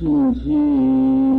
진심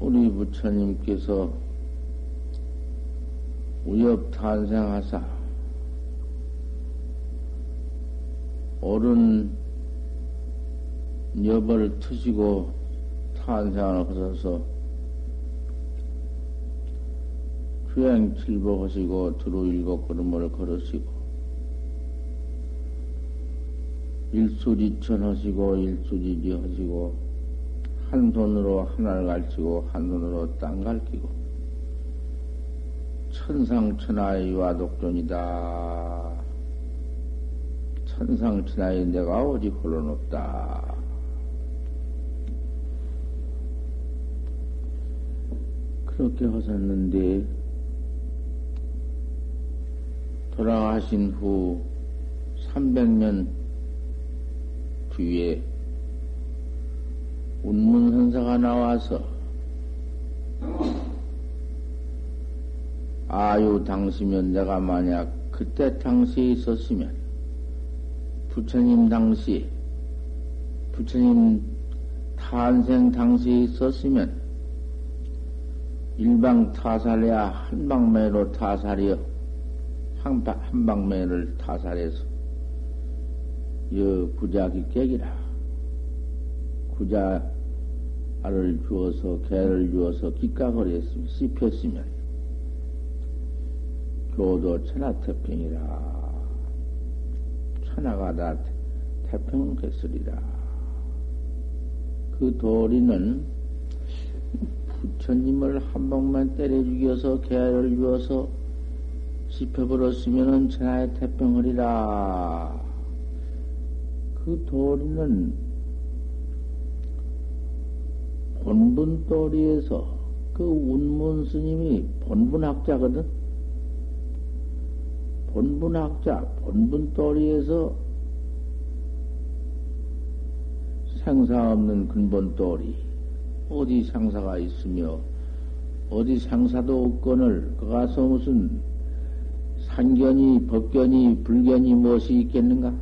우리 부처님께서 우엽 탄생하사 옳은 엽을 트시고 탄생을 하셔서 주행 칠복하시고 두루 일곱 걸음을 걸으시고 일수리천 하시고 일수리리 하시고 한 손으로 하늘을 갈치고 한 손으로 땅 갈기고 천상천하의 와독존이다. 천상천하의 내가 오직 홀로 없다. 그렇게 하셨는데 돌아가신 후 300년 뒤에 운문선사가 나와서 아유 당시면 내가 만약 그때 당시에 있었으면 부처님 당시 부처님 탄생 당시에 있었으면 일방 타살해야 한방매로 타살이여 한방, 한방매를 타살해서 여 부자기 깨기라. 구자 를 주어서 개를 주어서 기각을 했으면 씹혔으면 교도 천하태평이라. 천하가 다 태평했으리라. 그 도리는 부처님을 한 방만 때려 죽여서 개를 주어서 씹혀버렸으면은 천하의 태평하리라. 그 도리는 본분 도리에서 그 운문 스님이 본분학자거든. 본분학자, 본분 도리에서 생사 없는 근본 도리. 어디 상사가 있으며, 어디 상사도 없거늘, 그 가서 무슨 산견이, 법견이, 불견이 무엇이 있겠는가?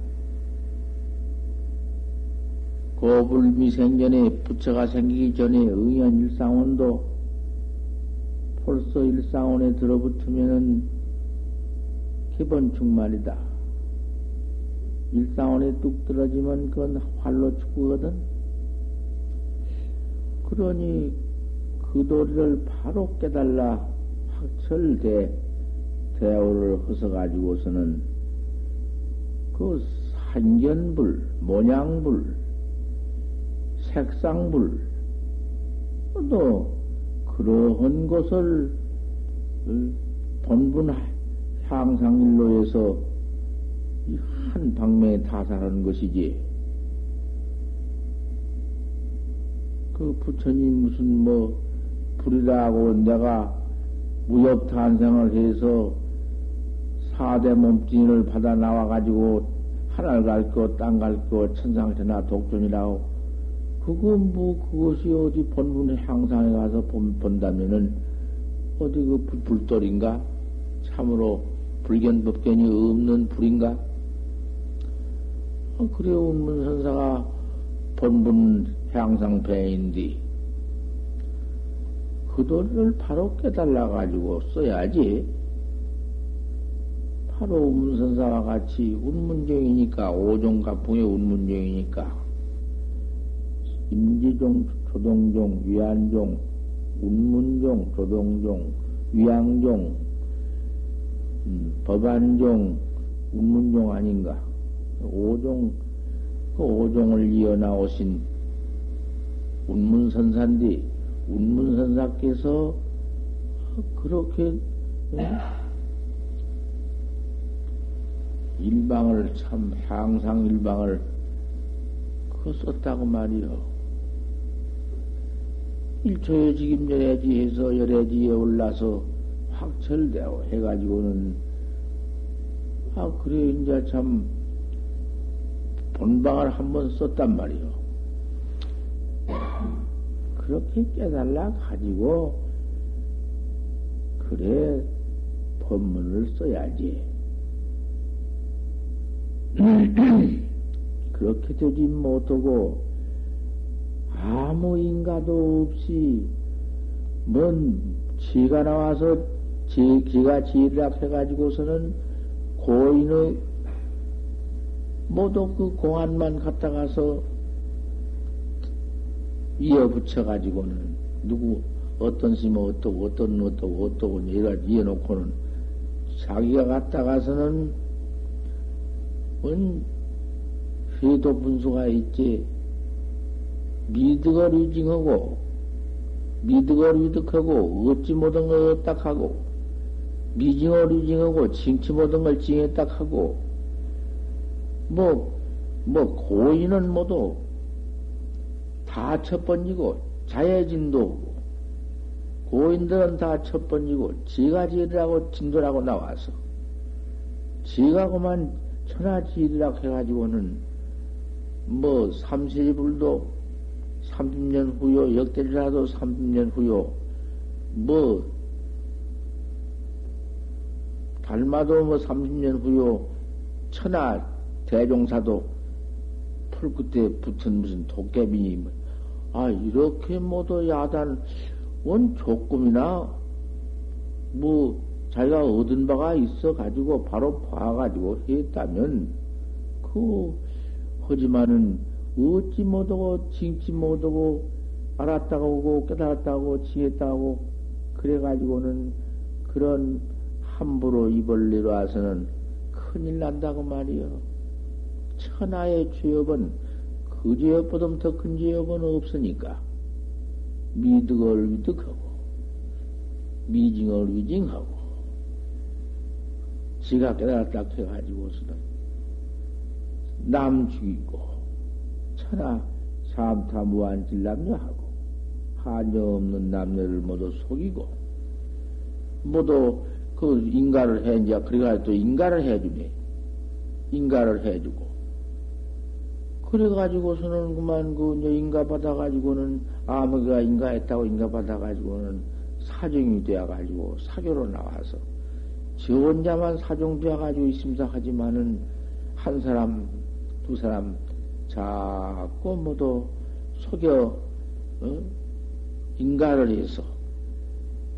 고불미생전에 부처가 생기기 전에 의연 일상원도 벌써 일상원에 들어붙으면은 기본 충만이다. 일상원에 뚝 떨어지면 그건 활로 죽거든. 그러니 그 도리를 바로 깨달라 확철대 대오를 허서가지고서는 그 산견불, 모양불, 색상불, 또 그러한 것을 본분 향상일로에서 한 방면에 타살하는 것이지. 그 부처님 무슨 뭐 불이라고 내가 무협 탄생을 해서 사대 몸뚱이를 받아 나와가지고 하늘 갈 거, 땅갈 거, 천상천하 독존이라고. 그거 뭐, 그것이 어디 본분 향상에 가서 본, 본다면은, 어디 그 불, 불돌인가? 참으로 불견법견이 없는 불인가? 어, 그래, 운문선사가 본분 향상 배인데, 그 도리를 바로 깨달아가지고 써야지. 바로 운문선사와 같이 운문종이니까, 오종가풍의 운문종이니까, 임지종, 조동종, 위안종, 운문종, 조동종, 위양종, 음, 법안종, 운문종 아닌가? 오종, 그 오종을 이어 나오신 운문선사인데, 운문선사께서 그렇게 예? 일방을 참 향상 일방을 그 썼다고 말이요. 일초에 지금 열애지 해서 열애지에 올라서 확철되어 해가지고는 아 그래 이제 참 본방을 한번 썼단 말이요. 그렇게 깨달라 가지고 그래 법문을 써야지. 그렇게 되지 못하고 아무 인가도 없이 뭔 지가 나와서 지, 지가 지락 해가지고서는 고인의 모두 그 공안만 갖다 가서 이어 붙여 가지고는 누구 어떤 스님 어떠고 어떤 어떠고 어떠고 이래 이어놓고는 자기가 갖다 가서는 뭔 회도 분수가 있지 미득을 위징하고 미득을 위득하고 얻지 못한 걸 얻다 하고 미징을 위징하고 징치 못한 걸 징했다 하고 뭐, 뭐, 고인은 모두 다 첫 번이고, 자해진도 고인들은 다 첫 번이고, 지가 지으라고 진도라고 나와서, 지가 그만 천하지으라고 해가지고는, 뭐, 삼세불도 30년 후요, 역대리라도 30년 후요, 뭐, 달마도 뭐 30년 후요, 천하 대종사도 풀 끝에 붙은 무슨 도깨비, 뭐. 아, 이렇게 모두 야단, 원 조금이나, 뭐, 자기가 얻은 바가 있어가지고, 바로 봐가지고 했다면, 그, 하지만은, 얻지 못하고, 징치 못하고, 알았다고 오고, 깨달았다고, 징했다고, 그래가지고는, 그런 함부로 입을 내려와서는 큰일 난다고 말이요. 천하의 죄업은 그 죄업보다 더 큰 죄업은 없으니까 미득을 위득하고 미징을 위징하고 지가 깨달았다 해가지고서는 남 죽이고 천하 삼타 무한질 남녀하고 한여 없는 남녀를 모두 속이고 모두 그 인가를 해 이제 그래가지고 또 인가를 해주네. 인가를 해주고. 그래가지고서는 그만 그 인가 받아가지고는 아무가 인가했다고 인가 받아가지고는 사정이 되어가지고 사교로 나와서 저 혼자만 사정되어가지고 있습니다. 하지만은 한 사람 두 사람 자꾸 모두 속여 어? 인가를 해서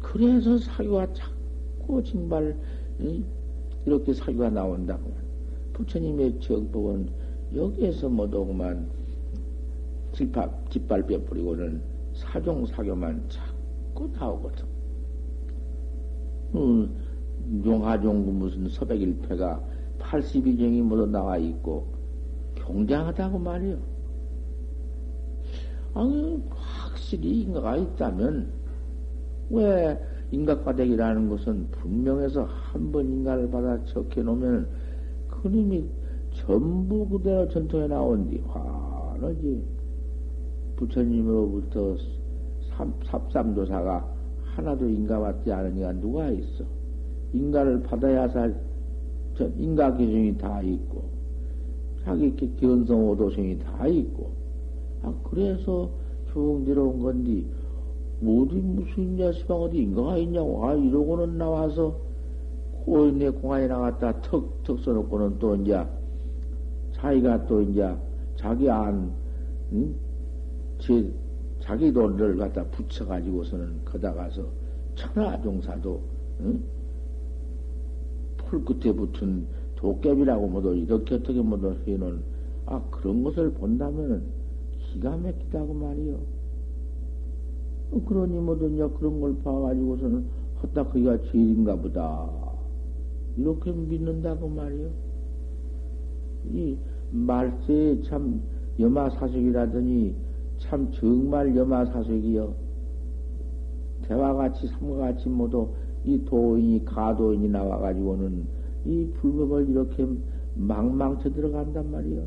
그래서 사교가 자꾸 정말 이렇게 사교가 나온다고 부처님의 정법은 여기에서 뭐더구만 뒷밥, 뒷발뼈 뿌리고는 사종 사교만 자꾸 나오거든. 음, 용화종구 무슨 서백일패가 82정이 모두 나와 있고, 경장하다고 말이요. 아니, 확실히 인가가 있다면, 왜 인각과대기라는 것은 분명해서 한 번 인가를 받아 적혀 놓으면, 그님이 전부 그대로 전통에 나온 뒤 환하지 부처님으로부터 삽삼도사가 하나도 인가받지 않으니까 누가 있어? 인가를 받아야 살, 인가 기준이 다 있고, 자기 견성 오도성이 다 있고, 아, 그래서 쭉 내려온 건데, 어디 무슨 인자 시방 어디 인가가 있냐고, 아, 이러고는 나와서, 고인의 공안에 나갔다 턱, 턱 써놓고는 또 이제, 자기가 또 이제, 자기 안, 응? 제, 자기 돈을 갖다 붙여가지고서는 거다 가서 천하종사도 응? 풀 끝에 붙은 도깨비라고 뭐도 이렇게 어떻게 뭐도 해놓은 아 그런 것을 본다면은 기가 막히다고 말이요. 어, 그러니 이제 그런 걸 봐가지고서는 헛다 그기가 죄인가 보다 이렇게 믿는다고 말이요. 이 말세에 참 여마사색이라더니 참 정말 여마사색이여. 대화같이 삼과같이 모두 이 도인이 가도인이 나와가지고는 이 불법을 이렇게 망망쳐 들어간단 말이여.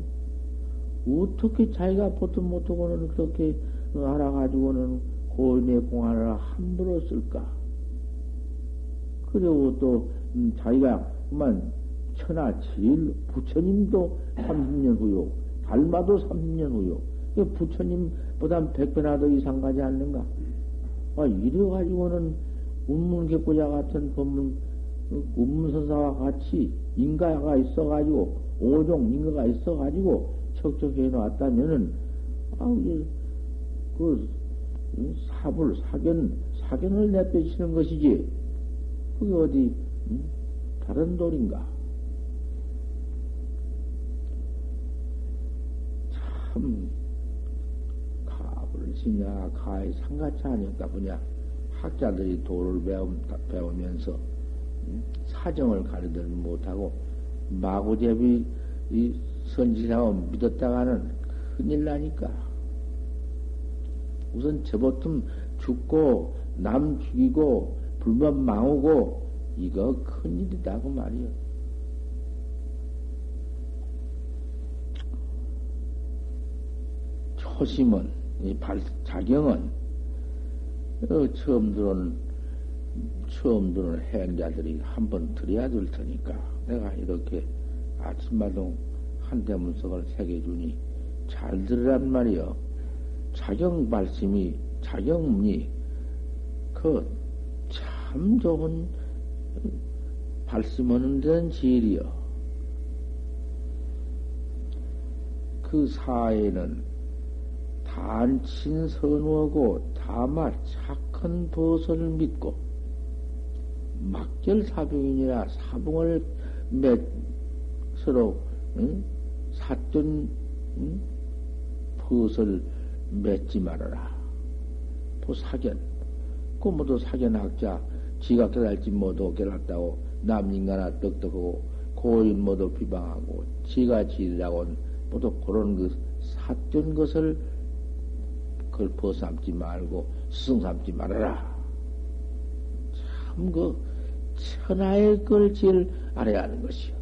어떻게 자기가 보통 못하고는 그렇게 알아가지고는 고인의 공안을 함부로 쓸까? 그리고 또 음, 자기가 그만 천하 제일 부처님도 30년 후요, 달마도 30년 후요. 부처님보다 백배나 더 이상 가지 않는가? 아, 이래가지고는 운문개꾸자 같은 법문, 운문선사와 같이 인가가 있어가지고, 오종 인가가 있어가지고, 척척해 놨다면은, 아, 그, 사불, 사견, 사견을 내빼치는 것이지. 그게 어디, 음? 다른 돌인가? 참, 불신이야 가히 상같이 하니까 그냥 학자들이 도를 배우면서 사정을 가르들 못하고 마구제비 이 선지사고 믿었다가는 큰일 나니까 우선 저보통 죽고 남 죽이고 불법 망하고 이거 큰일이다고 말이요. 초심은 이 발, 자경은, 어, 처음 들어온, 처음 들어온 행자들이 한번 들어야 될 테니까, 내가 이렇게 아침마당 한 대문석을 새겨주니, 잘 들으란 말이요. 자경 말씀이, 자경문이, 그, 참 좋은 발심하는 데는 지일이요. 그 사회는 단친 선우하고 다마 착한 벗을 믿고 막결 사병이니라 사봉을 맺 서로 응? 삿된 응? 벗을 맺지 말아라. 보사견. 그 모두 사견학자 지가 깨달지 모두 깨달았다고 남인간아 떡떡하고 고인 모두 비방하고 지가 지으라고 모두 그런 그 삿된 것을 그걸 벗삼지 말고 스승 삼지 말아라. 참, 그, 천하의 걸 제일 알아야 하는 것이요.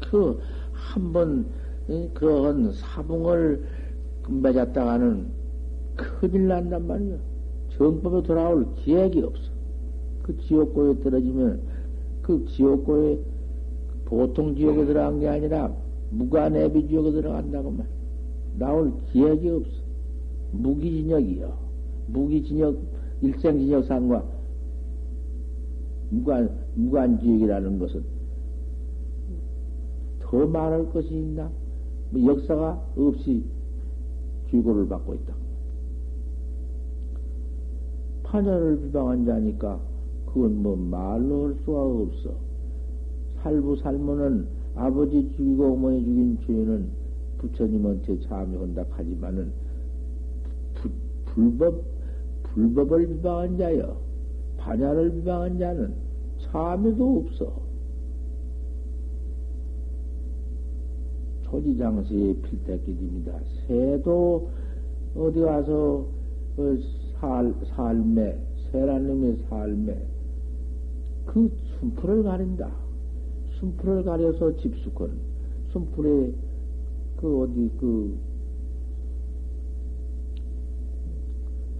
그, 한 번, 그런 사붕을 맺었다가는 큰일 난단 말이야. 정법에 돌아올 기획이 없어. 그 지옥고에 떨어지면, 그 지옥고에 보통 지옥에 들어간 게 아니라 무관애비 지옥에 들어간다고 말이야. 나올 기약이 없어. 무기진역이요. 무기진역, 일생진역상과 무관, 무관지역이라는 것은 더 많을 것이 있나? 뭐 역사가 없이 주고를 받고 있다. 파녀를 비방한 자니까 그건 뭐 말로 할 수가 없어. 살부 살모는 아버지 죽이고 어머니 죽인 죄는 부처님한테 참여한다 하지만은 부, 불법 불법을 비방한 자여 반야를 비방한 자는 참여도 없어. 초지장세의 필대기입니다. 새도 어디 가서 그 살, 삶에, 새라님의 삶에 그 순풀을 가린다. 순풀을 가려서 집수건, 순풀에 그 어디 그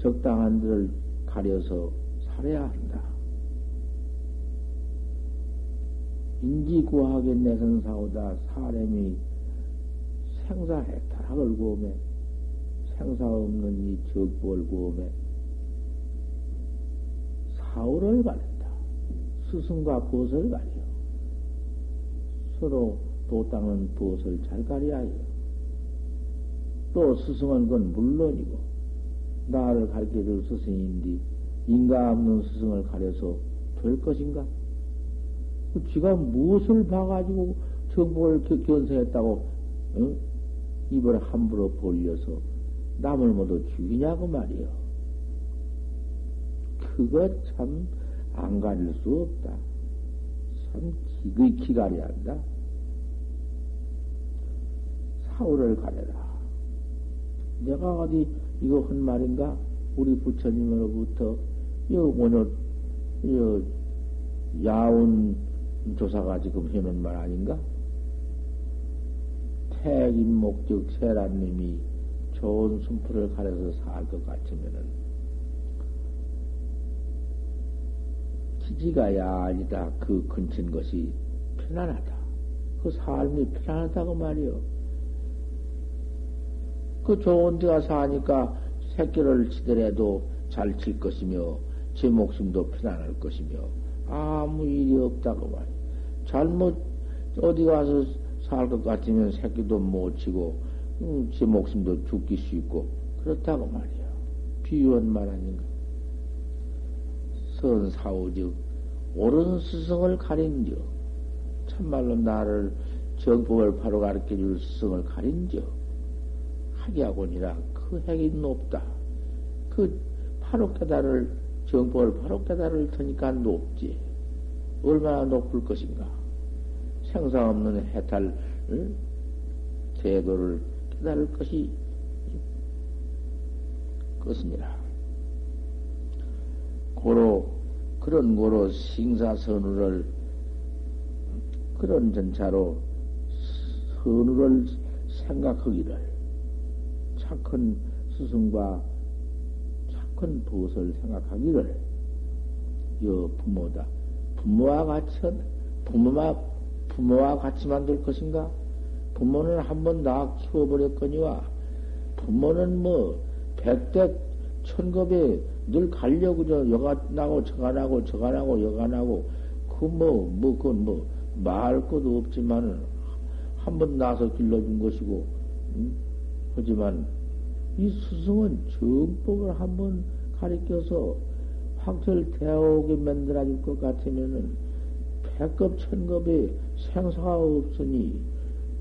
적당한 데를 가려서 살아야 한다. 인지구하게 내선사오다 사람이 생사해 타락을 구험해 생사 없는 이 적부를 구험해 사오를 가린다. 스승과 벗을 가려. 서로 도땅은 벗을 잘 가려야 해요. 또 스승은 건 물론이고 나를 가르쳐줄 스승인데 인가 없는 스승을 가려서 될 것인가? 그 지가 무엇을 봐가지고 정보를 견성했다고 어? 입을 함부로 벌려서 남을 모두 죽이냐고 말이요. 그거 참 안 가릴 수 없다. 참 기그이 가려야 한다. 사후를 가려라. 내가 어디 이거 한 말인가? 우리 부처님으로부터 요 오늘 요 야운 조사가 지금 해놓은 말 아닌가? 태긴 목적 세란님이 좋은 순풀을 가려서 살 것 같으면은 기지가 야 아니다. 그 근친 것이 편안하다. 그 삶이 편안하다고 말이요. 그 좋은 데가 사니까 새끼를 치더라도 잘 칠 것이며, 제 목숨도 편안할 것이며, 아무 일이 없다고 말이요. 잘못 어디 가서 살 것 같으면 새끼도 못 치고, 음, 제 목숨도 죽기 쉽고, 그렇다고 말이요. 비유한 말 아닌가. 선사오즉, 옳은 스승을 가린즉, 참말로 나를 정법을 바로 가르쳐 줄 스승을 가린즉, 학이하고니라 그 핵이 높다. 그 바로 깨달을 정법을 바로 깨달을 테니까 높지. 얼마나 높을 것인가. 생사 없는 해탈 응? 제도를 깨달을 것이 것이니라. 고로 그런 고로 싱사선우를 그런 전차로 선우를 생각하기를 착한 스승과 착한 보을 생각하기를 여 부모다. 부모와 같이 부모와 부모와 같이 만들 것인가? 부모는 한 번 나 키워버렸거니와 부모는 뭐 백대 천겁에 늘 가려고 저 여가 나고 저가 나고 저가 나고 여가 나고 그 뭐 뭐 그건 뭐 말 것도 없지만은 한 번 나서 길러준 것이고 음? 하지만 이 스승은 정법을 한번 가리켜서 확철 대오게 만들어줄 것 같으면은 백급 천급에 생사가 없으니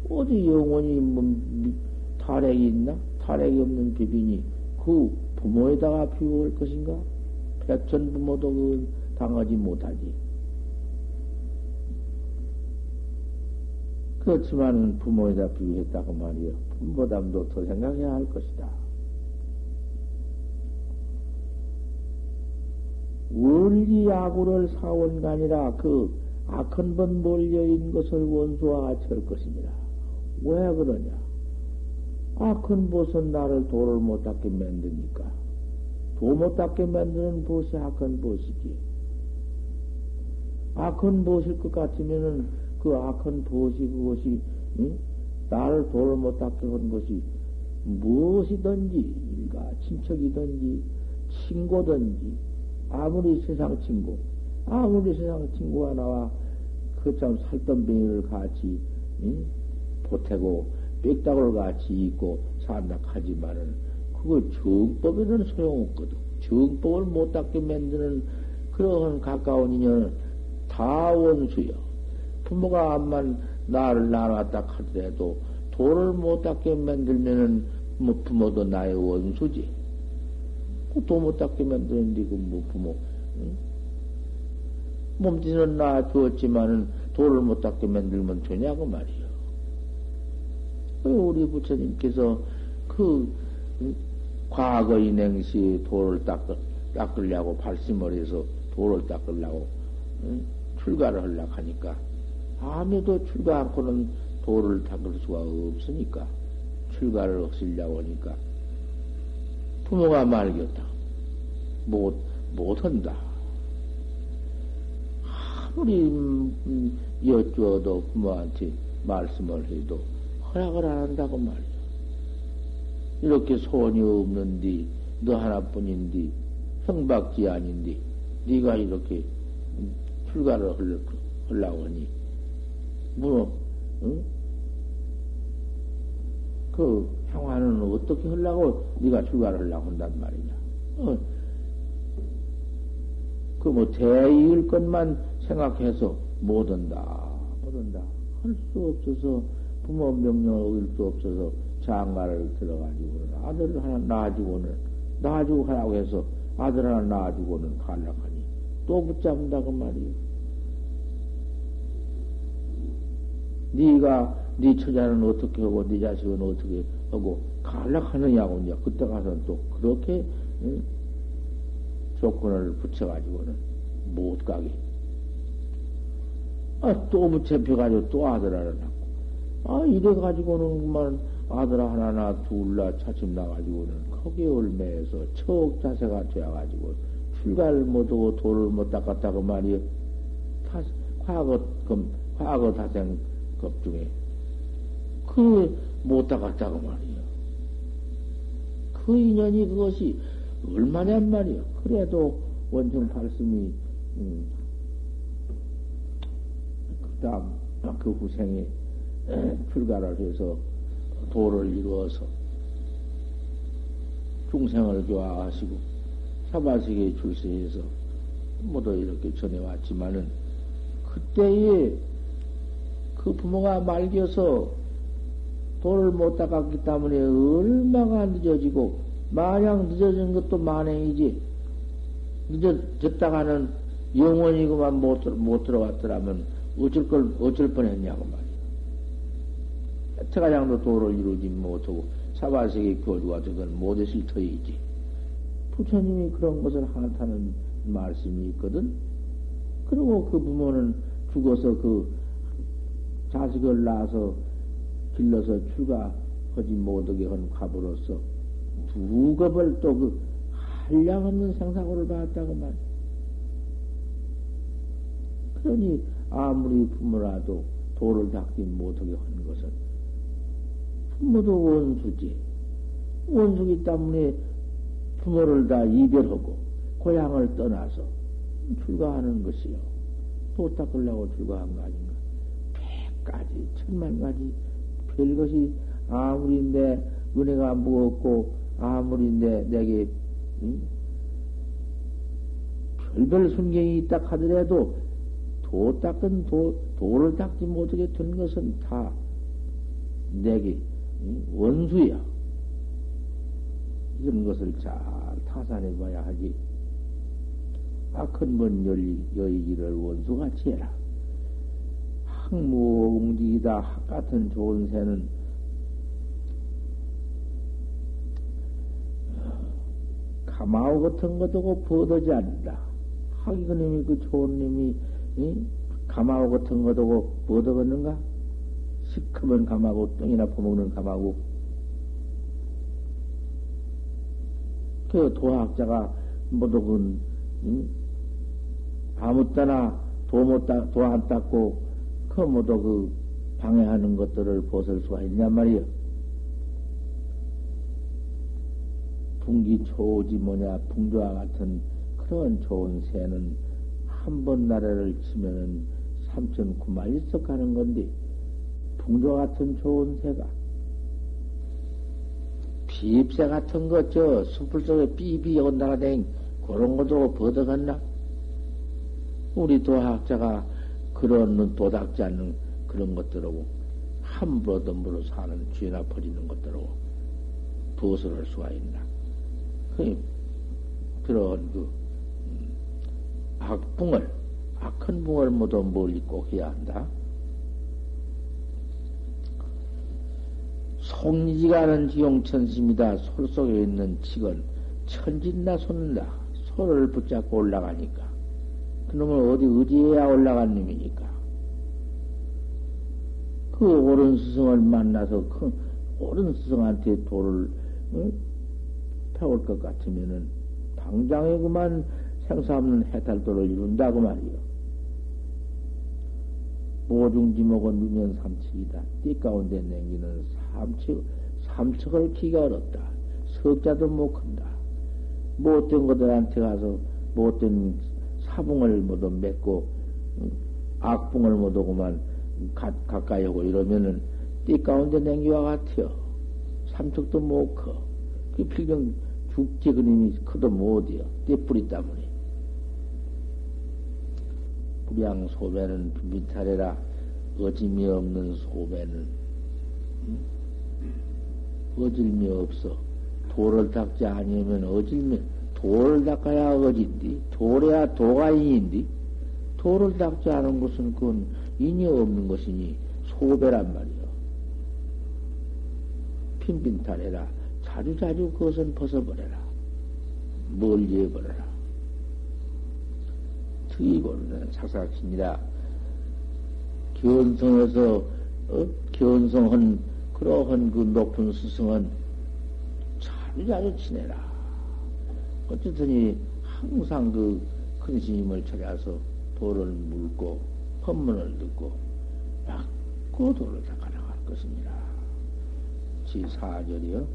어디 영원히 뭐 탈핵이 있나? 탈핵이 없는 비빈이 그 부모에다가 비유할 것인가? 백천 부모도 그 당하지 못하지. 그렇지만 부모에다 비유했다고 말이요. 부모담도 더 생각해야 할 것이다. 원리야구를 사원간이라 그 악한 번 몰려인 것을 원수와 같이 할 것입니다. 왜 그러냐? 악한 벗은 나를 도를 못 닦게 만드니까. 도 못 닦게 만드는 벗이 악한 벗이지. 악한 벗일 것 같으면은 그 악한 벗이 그것이, 응? 나를 도를 못 닦게 한 것이 무엇이든지, 일가 친척이든지, 친고든지, 아무리 세상 친구, 아무리 세상 친구가 나와 그참 살던뱅이를 같이 응? 보태고 빽다구를 같이 입고 산다 하지만은 그거 정법에는 소용없거든. 정법을 못 닦게 만드는 그런 가까운 인연은 다 원수여. 부모가 암만 나를 낳았다 하더라도 도를 못 닦게 만들면은 뭐 부모도 나의 원수지. 도못 닦게 만드는데, 그, 뭐, 부모, 응? 몸뚱이는 낳아주었지만은 돌을 못 닦게 만들면 되냐고 말이요. 우리 부처님께서 그, 과거 인행시 돌을 닦을, 닦으려고 발심을 해서 돌을 닦으려고, 응? 출가를 하려고 하니까, 아무도 출가 않고는 돌을 닦을 수가 없으니까, 출가를 하시려고 하니까, 부모가 말겼다. 못, 못한다. 아무리, 음, 여쭈어도 부모한테 말씀을 해도 허락을 안 한다고 말이야. 이렇게 소원이 없는디, 너 하나뿐인디, 형박지 아닌디, 네가 이렇게 출가를 하려고 하니, 뭐, 응? 그 향화는 어떻게 하려고 네가 출가를 하려고 한단 말이냐. 어. 그뭐 대의일 것만 생각해서 못 한다, 못 한다. 할 수 없어서 부모 명령을 어길 수 없어서 장가를 들어가지고는 아들을 하나 낳아주고는 낳아주고 하라고 해서 아들 하나 낳아주고는 갈락하니 또 붙잡는다고 말이요. 네가 네 처자는 어떻게 하고 네 자식은 어떻게 하고 갈락하느냐고 이제 그때 가서는 또 그렇게 응? 조건을 붙여가지고는 못 가게. 아, 또 붙여펴가지고 또 아들 하나 낳고. 아, 이래가지고는 그만 아들 하나나 둘나 차츰 나가지고는 거기에 올매에서 척 자세가 되어가지고 출가를 못하고 돌을 못 닦았다고 말이요. 다, 과거, 금, 과거 다생 급 중에. 그 못 닦았다고 말이요. 그 인연이 그것이 얼마냔 말이요. 그래도 원청 발심이, 음, 그 다음, 그 후생에 출가를 해서 도를 이루어서 중생을 교화하시고 사바세계에 출세해서 모두 이렇게 전해왔지만은 그때에 그 부모가 말겨서 도를 못 닦았기 때문에 얼마가 늦어지고 마냥 늦어진 것도 만행이지 늦어졌다가는 영원히그만 못, 못 들어왔더라면 어쩔 걸 어쩔 뻔 했냐고 말이야. 태가장도 도를 이루지 못하고 사바세계 교주가 되건 못했을 터이지. 부처님이 그런 것을 하다는 말씀이 있거든. 그리고 그 부모는 죽어서 그 자식을 낳아서 길러서 출가하지 못하게 한 과부로서 두 겁을 또 그 한량없는 생사고를 받았다고 말. 그러니 아무리 부모라도 도를 닦지 못하게 한 것은 부모도 원수지. 원수기 때문에 부모를 다 이별하고 고향을 떠나서 출가하는 것이요. 도 닦으려고 출가한 거 아닌가. 백 가지, 천만 가지, 별것이 아무리 내 은혜가 무겁고, 아무리 내, 내게, 응? 별별 순경이 있다 하더라도, 도 닦은 도, 도를 닦지 못하게 된 것은 다 내게 응? 원수야. 이런 것을 잘 타산해 봐야 하지. 악한 먼 여의기를 원수같이 해라. 항무웅지이다 학 같은 좋은 새는 가마오 같은 것도 버더지 않는다. 하기 그님이 그 좋은 님이 이? 가마오 같은 것도 버더겠는가? 시커먼 가마고 똥이나 퍼먹는 가마고 그 도학자가 모두 그 응? 아무 때나 도못 도안 닦고 그 모두 그 방해하는 것들을 벗을 수가 있냔 말이요. 풍기 초지 뭐냐 풍조와 같은 그런 좋은 새는 한 번 나라를 치면은 삼천 구만 일석 가는 건데 풍조 같은 좋은 새가 비입새 같은 것저 숲을 속에 삐삐 온다가 댕 그런 것도 버덕었나? 우리 도학자가 그런 도닥지 않는 그런 것들하고 함부로 덤부로 사는 죄나 버리는 것들하고 벗어날 수가 있나? 그 그런 그 음, 악붕을 악한 붕을 모두 멀리 꼭 해야 한다. 송리지가 하는 지용천심이다. 솔 속에 있는 칙은 천진나 솟는다. 소를 붙잡고 올라가니까. 그놈은 어디 어디에야 올라간 놈이니까. 그 옳은 스승을 만나서 그 옳은 스승한테 돌을 어? 태울 것 같으면은 당장에 그만 생사 없는 해탈도를 이룬다고 말이요. 보중지목은 누면 삼척이다. 띠 가운데 냉기는 삼척, 삼척을 키가 어렵다. 석자도 못 큰다. 못된 것들한테 가서 못된 사붕을 모두 맺고, 악붕을 모두 그만 가, 가까이 하고 이러면은 띠 가운데 냉기와 같아요. 삼척도 못 커. 그 필경 죽지 그림이 커도 못이요. 띠뿌리 때문에. 불양 소배는 비탈해라. 어짐이 없는 소배는 어질미 없어. 돌을 닦지 아니면 어질미 돌을 닦아야 어진디 돌에야 도가 인인디 돌을 닦지 않은 것은 그건 인이 없는 것이니 소배란 말이요. 핀빈탈해라. 자주자주 그것은 벗어버려라. 멀리 해버려라. 트이고는 sak삭신이라 견성에서 어? 견성한 그러한 그 높은 스승은 자주자주 지내라. 어쨌든이 항상 그 큰 스님을 찾아서 돌을 물고 법문을 듣고 막고 돌을 닦아 나갈 것입니다. 지4절이요.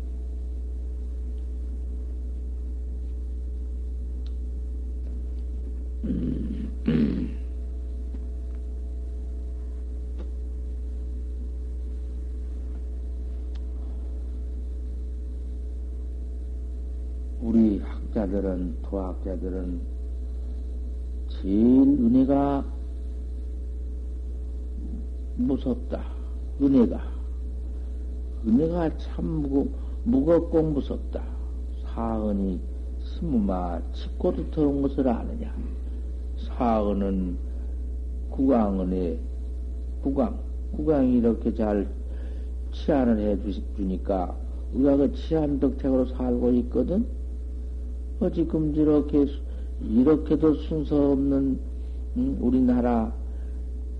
우리 학자들은, 도학자들은 제일 은혜가 무섭다. 은혜가. 은혜가 참 무거, 무겁고 무섭다. 사은이 스무마 짚고도 더운 것을 아느냐. 사은은 구강은에, 구강, 구강이 이렇게 잘 치안을 해 주니까 우리가 그 치안 덕택으로 살고 있거든? 어, 지금 이렇게, 이렇게도 순서 없는, 음, 우리나라,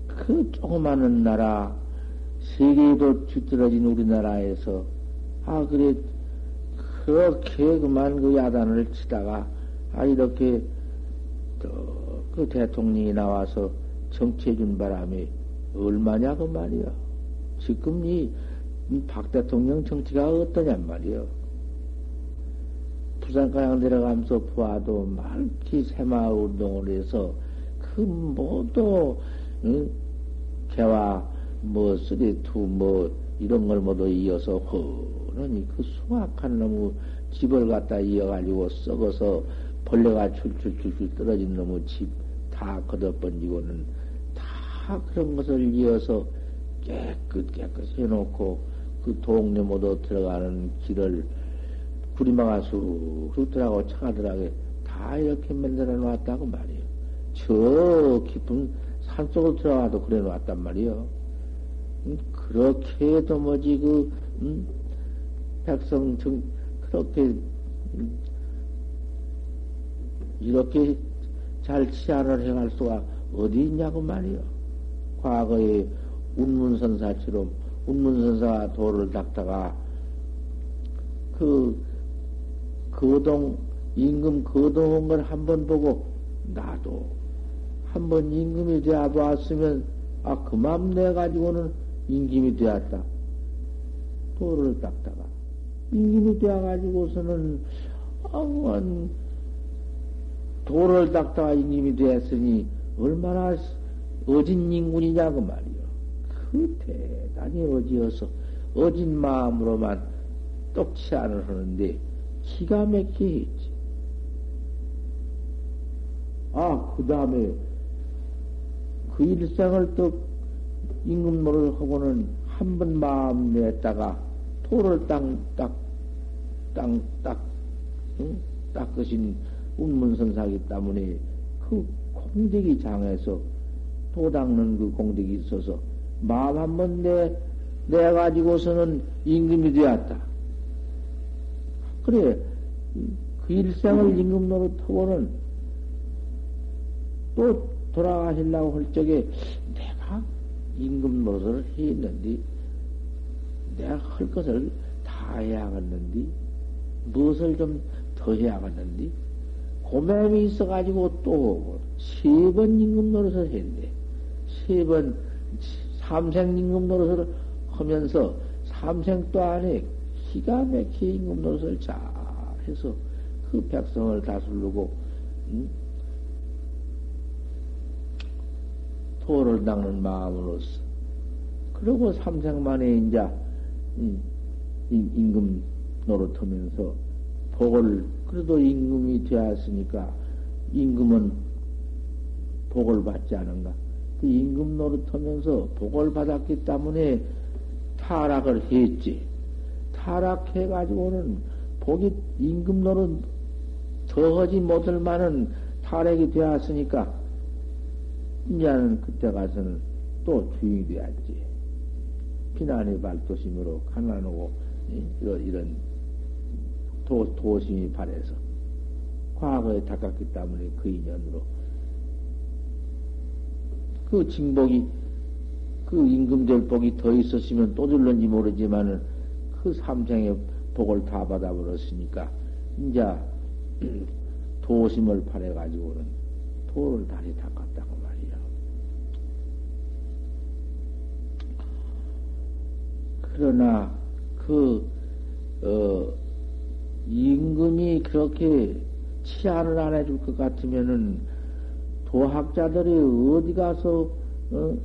그 조그마한 나라, 세계에도 뒤떨어진 우리나라에서, 아, 그래, 그렇게 그만 그 야단을 치다가, 아, 이렇게, 또, 그 대통령이 나와서 정치해 준 바람에 얼마냐, 그 말이야. 지금 이, 박 대통령 정치가 어떠냔 말이요. 부산가양 내려가면서 보아도 많기 새마을 운동을 해서 그 모두 응? 개와 뭐 쓰리투 뭐 이런 걸 모두 이어서 허는이 그 수확한 놈의 집을 갖다 이어가지고 썩어서 벌레가 출출출출 떨어진 놈의 집 다 걷어번지고는 다 그런 것을 이어서 깨끗 깨끗 해놓고 그 동네 모두 들어가는 길을 구리마가 쑥쑥 들어가고 차가들하게 다 이렇게 만들어 놨다고 말이에요. 저 깊은 산 속으로 들어가도 그래 놨단 말이에요. 음, 그렇게 해도 뭐지, 그, 음, 백성 정, 그렇게, 음, 이렇게 잘 치안을 행할 수가 어디 있냐고 말이요. 과거에 운문선사처럼 운문선사가 돌을 닦다가 그 거동, 임금 거동한 걸 한 번 보고, 나도 한 번 임금이 되어 보았으면, 아, 그맘 내가지고는 임금이 되었다. 도를 닦다가. 임금이 되어가지고서는, 아무한 도를 닦다가 임금이 되었으니, 얼마나 어진 인군이냐고 말이요. 그 대단히 어지어서, 어진 마음으로만 똑치안을 하는데, 기가 막히게 했지. 아, 그 다음에 그 일생을 또 임금노를 하고는 한 번 마음 냈다가 토를 땅, 딱, 땅, 딱, 응? 닦으신 운문선사기 때문에 그 공덕이 장에서 도 닦는 그 공덕이 있어서 마음 한 번 내, 내가지고서는 임금이 되었다. 그래, 그 일생을 임금 노릇하고는 또 돌아가시려고 할 적에 내가 임금 노릇을 했는데, 내가 할 것을 다 해야겠는데, 무엇을 좀 더 해야겠는데, 고매이 있어가지고 또 세 번 임금 노릇을 했네. 세 번, 삼생 임금 노릇을 하면서 삼생 또 안에 기가 막히게 임금 노릇을 잘 해서 그 백성을 다스르고, 응? 도를 닦는 마음으로서. 그리고 삼생 만에 이제, 응, 임금 노릇하면서 복을, 그래도 임금이 되었으니까 임금은 복을 받지 않은가. 그 임금 노릇하면서 복을 받았기 때문에 타락을 했지. 타락해가지고는 복이 임금 노릇 더하지 못할 만한 타락이 되었으니까 이제는 그때 가서는 또 주인이 되었지. 비난의 발도심으로 가난하고 이런, 이런 도, 도심이 발해서 과거에 닦았기 때문에 그 인연으로 그 징복이 그 임금될 복이 더 있었으면 또 줄는지 모르지만은 그 삼생의 복을 다 받아버렸으니까 이제 도심을 팔해 가지고는 도를 다시 닦았다고 말이야. 그러나 그 어, 임금이 그렇게 치안을 안 해줄 것 같으면은 도학자들이 어디 가서 어,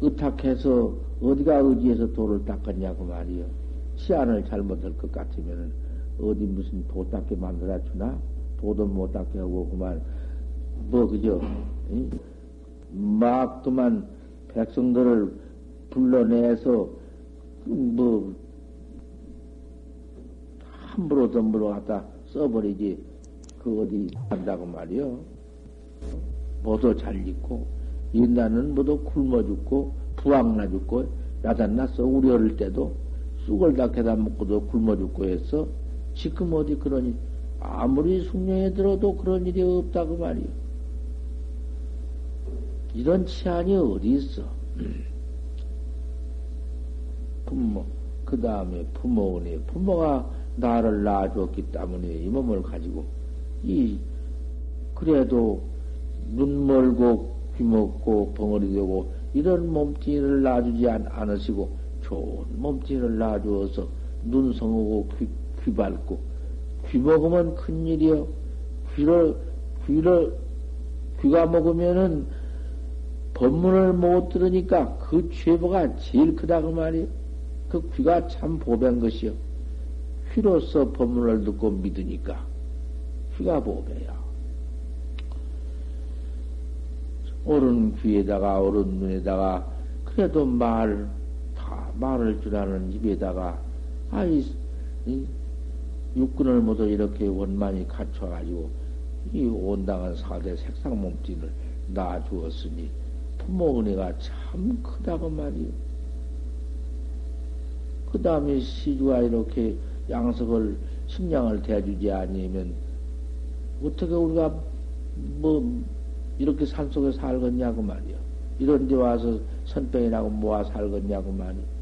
의탁해서 어디가 의지해서 도를 닦았냐고 말이요. 치안을 잘못할 것 같으면은 어디 무슨 도 닦게 만들어 주나? 도도 못 닦게 하고 그만 뭐 그죠? 응? 막 그만 백성들을 불러내서 뭐 함부로 덤부로 갖다 써버리지 그 어디 한다고 말이요. 모두 잘 있고 인간은 모두 굶어 죽고 부황나 죽고 야단났어 우리 어릴 때도 쑥을 다 개다 먹고도 굶어 죽고 했어 지금 어디 그러니 아무리 숙녀에 들어도 그런 일이 없다고 말이요. 이런 치안이 어디 있어? 부모, 그 다음에 부모니 부모가 나를 낳아주었기 때문에 이 몸을 가지고, 이, 그래도 눈 멀고 귀 먹고 벙어리 되고 이런 몸뚱이를 낳아주지 않으시고 좋은 몸뚱이를 낳아주어서 눈 성하고 귀, 귀 밝고 귀 먹으면 큰일이요. 귀를, 귀를, 귀가 먹으면은 법문을 못 들으니까 그 죄보가 제일 크다고 말이요. 그 귀가 참 보배인 것이요. 귀로서 법문을 듣고 믿으니까 귀가 보배야. 옳은 귀에다가 옳은 눈에다가 그래도 말, 다 말을 줄 아는 입에다가 아이 육군을 모두 이렇게 원만히 갖춰가지고 이 온당한 사대 색상 몸뚱이를 놔주었으니 부모 은혜가 참 크다고 말이요. 그 다음에 시주가 이렇게 양석을 식량을 대주지 아니면 어떻게 우리가 뭐 이렇게 산속에 살겠냐고 말이요. 이런 데 와서 선병이라고 모아 살겠냐고 말이요.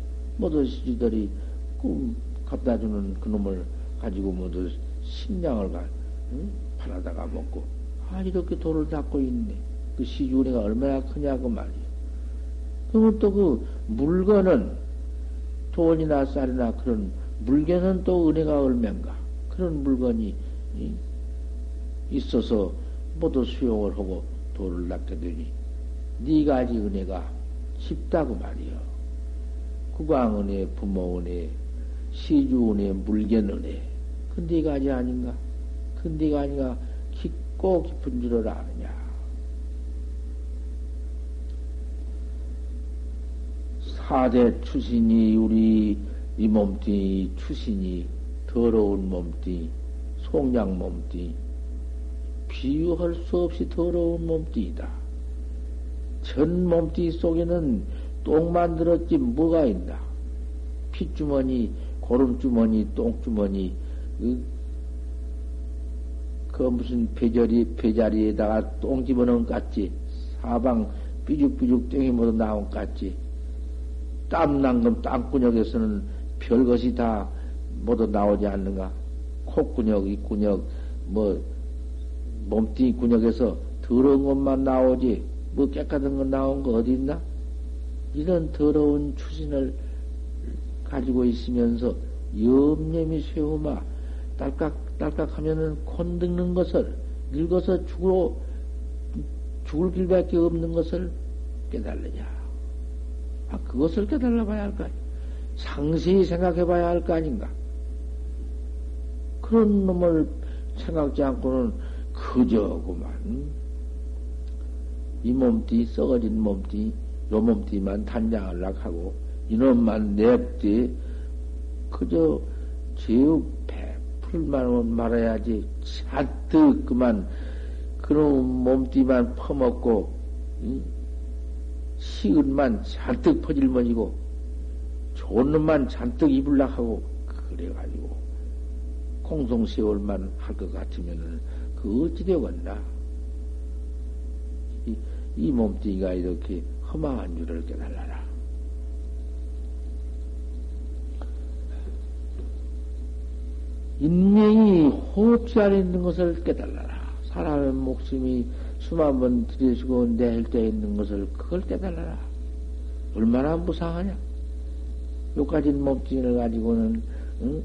모두 시주들이 꿈 갖다 주는 그놈을 가지고 모두 식량을 가, 응? 팔아다가 먹고, 아, 이렇게 돌을 닦고 있네. 그 시주은혜가 얼마나 크냐고 말이요. 그러면 또 그 물건은 돈이나 쌀이나 그런 물건은 또 은혜가 얼마인가. 그런 물건이 있어서 모두 수용을 하고 도를 닦게 되니 네 가지 은혜가 쉽다고 말이요. 은혜, 부모 은혜, 시주 은혜, 물견 은혜. 그네 가지 아닌가? 그네 가지가 깊고 깊은 줄을 아느냐? 사대 출신이 우리 이 몸뚱이 출신이 더러운 몸뚱이, 속량 몸뚱이, 비유할 수 없이 더러운 몸뚱이다. 전 몸뚱이 속에는 똥 만들었지 뭐가 있나? 핏주머니, 고름주머니, 똥주머니, 그, 그 무슨 배자리, 배자리에다가 똥 집어넣은 것 같지? 사방 삐죽삐죽 땡이 모두 나온 것 같지? 땀난 건 땅구녕에서는 별것이 다 모두 나오지 않는가? 콧구녕, 입구녕, 뭐, 몸뚱이 근육에서 더러운 것만 나오지, 뭐 깨끗한 거 나온 거 어디 있나? 이런 더러운 추신을 가지고 있으면서 염념이 쇠우마 딸깍 딸깍 하면은 콘 늙는 것을 늙어서 죽으러 죽을 길밖에 없는 것을 깨달느냐? 아 그것을 깨달아 봐야 할 거 아니야. 상세히 생각해 봐야 할 거 아닌가? 그런 놈을 생각지 않고는 그저구만. 이 몸띠, 썩어진 몸띠, 요 몸띠만 단장하려고 하고, 이놈만 냅디, 그저 제육 베풀만 말아야지. 잔뜩 그만, 그런 몸띠만 퍼먹고, 응? 시은만 잔뜩 퍼질머지고, 좋은 놈만 잔뜩 입을라 하고, 그래가지고, 공송세월만 할 것 같으면은, 그 어찌 되겠나? 이, 이 몸뚱이가 이렇게 허망한 줄을 깨달아라. 인명이 호흡지 안에 있는 것을 깨달아라. 사람의 목숨이 숨한번 들이쉬고 내릴 때 있는 것을 그걸 깨달아라. 얼마나 무상하냐? 요까진 몸뚱이를 가지고는, 응?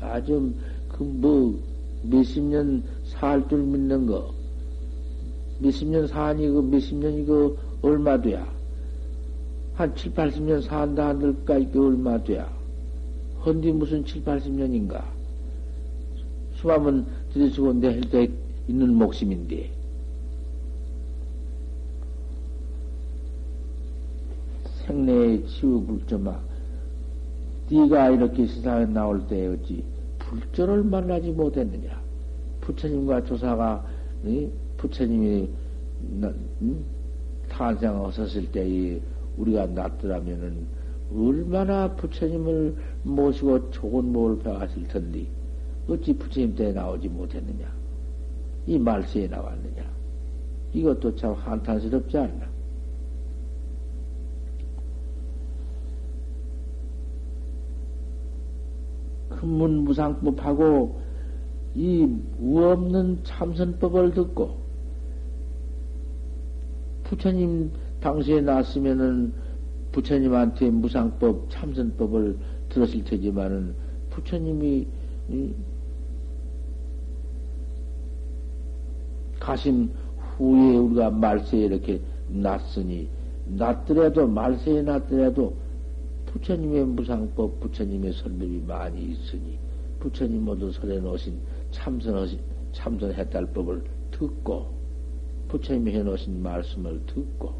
아주, 그, 뭐, 몇십 년 살 줄 믿는 거, 몇십 년 사니, 그 몇십 년이 그 얼마 돼야? 한 칠, 팔십 년 산다 한들까, 이게 얼마 돼야? 헌디 무슨 칠, 팔십 년인가? 수화면 들이쓰고 내할 때 있는 목심인데. 생내의 치유 불점아, 네가 이렇게 세상에 나올 때 어찌 불절을 만나지 못했느냐? 부처님과 조사가 부처님이 탄생하셨을 때 우리가 났더라면은 얼마나 부처님을 모시고 좋은 법을 배웠을 텐데 어찌 부처님 때 나오지 못했느냐? 이 말세에 나왔느냐? 이것도 참 한탄스럽지 않나? 큰문무상법하고 이 무없는 참선법을 듣고 부처님 당시에 났으면은 부처님한테 무상법 참선법을 들었을 테지만은 부처님이 가신 후에 우리가 말세에 이렇게 났으니 났더라도 말세에 났더라도 부처님의 무상법, 부처님의 설법이 많이 있으니 부처님 모두 설해 놓으신 참선하신 참선했달 법을 듣고 부처님이 해 놓으신 말씀을 듣고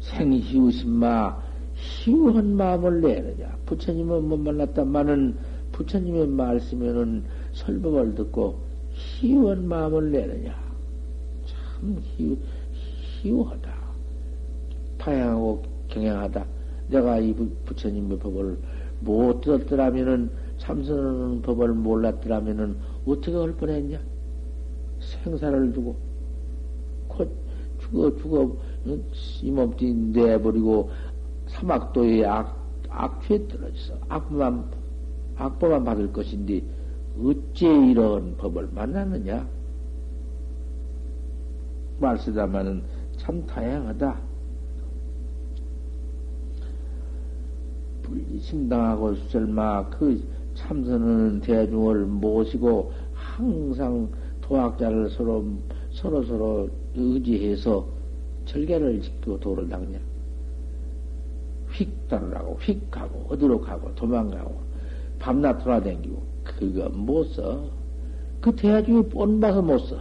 생희우신마 희우한 마음을 내느냐? 부처님은 못 만났다마는 부처님의 말씀에는 설법을 듣고 희우한 마음을 내느냐? 참 희우, 희우하다. 다양하고 경향하다. 내가 이 부처님의 법을 못 들었더라면은, 참선하는 법을 몰랐더라면은, 어떻게 할 뻔했냐? 생사를 두고, 곧 죽어, 죽어, 이 몸뚱이 내버리고, 사막도의 악, 악취에 떨어져서, 악만, 악보만 받을 것인데, 어째 이런 법을 만났느냐? 말쓰다마는 참 다양하다. 불리심당하고 설마 그 참선하는 대중을 모시고 항상 도학자를 서로 서로 서로 의지해서 절개를 짓고 도를 닦냐. 휙 따르라고 휙 가고 어디로 가고 도망가고 밤낮 돌아다니고 그거 못 써. 그 대중이 뻔봐서 못 써.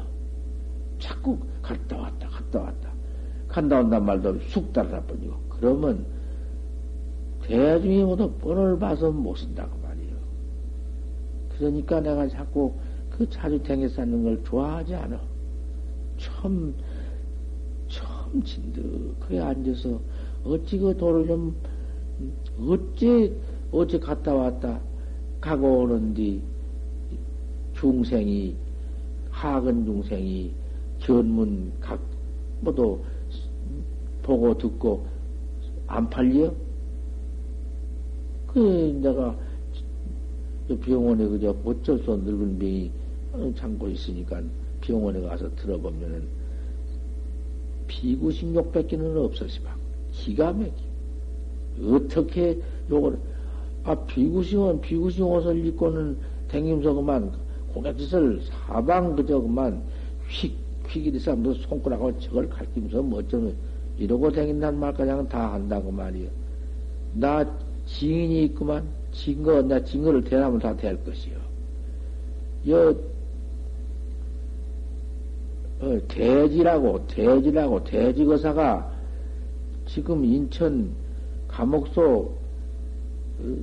자꾸 갔다 왔다 갔다 왔다 간다 온단 말도 쑥 따라 버리고 그러면 대중이 모두 뻔을 봐서 못 쓴다고. 그러니까 내가 자꾸 그 자주 댕겨 쌓는 걸 좋아하지 않아. 참, 참 진득하게 앉아서 어찌 그 도를 좀, 어찌, 어찌 갔다 왔다 가고 오는디 중생이, 하근 중생이 견문 각, 모두 보고 듣고 안 팔려? 그 내가 병원에 그저 어쩔 수 없는 늙은 병이 참고 있으니까 병원에 가서 들어보면은 비구신욕 뺏기는 없었지만 기가 막히 어떻게 요걸 아 비구신은 비구신 옷을 입고는 댕김서 그만 고갯짓을 사방 그저 그만 휙 휙이리서 무슨 손가락으로 저걸 갈기면서 뭐 어쩌면 이러고 댕긴단 말까지 다 한다고 말이요. 나 증인이 있구만 증거 나 증거를 다될 것이요. 여 어, 대지라고, 대지라고, 대지거사가 지금 인천 감옥소, 어,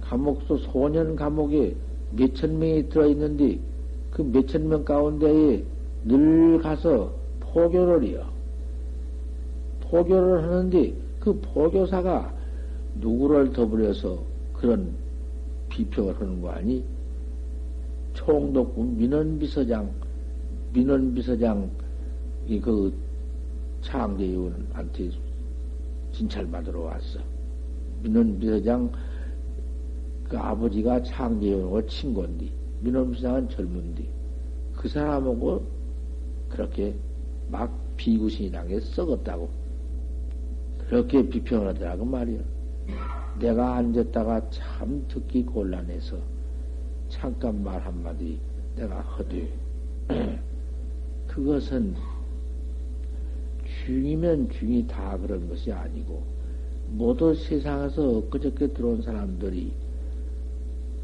감옥소 소년 감옥에 몇천 명이 들어있는데 그 몇천 명 가운데에 늘 가서 포교를 해요. 포교를 하는데 그 포교사가 누구를 더불어서 그런 비평을 하는 거 아니? 총독군 민원비서장 민원 비서장 이그 창제위원한테 진찰 받으러 왔어. 민원 비서장 그 아버지가 창제위원하고 친구인데 민원 비서장은 젊은데 그 사람하고 그렇게 막 비구신이란 게 썩었다고 그렇게 비평을 하더라고 말이야. 내가 앉았다가 참 듣기 곤란해서 잠깐 말 한마디 내가 허되 그것은 중이면 중이 다 그런 것이 아니고 모두 세상에서 그저께 들어온 사람들이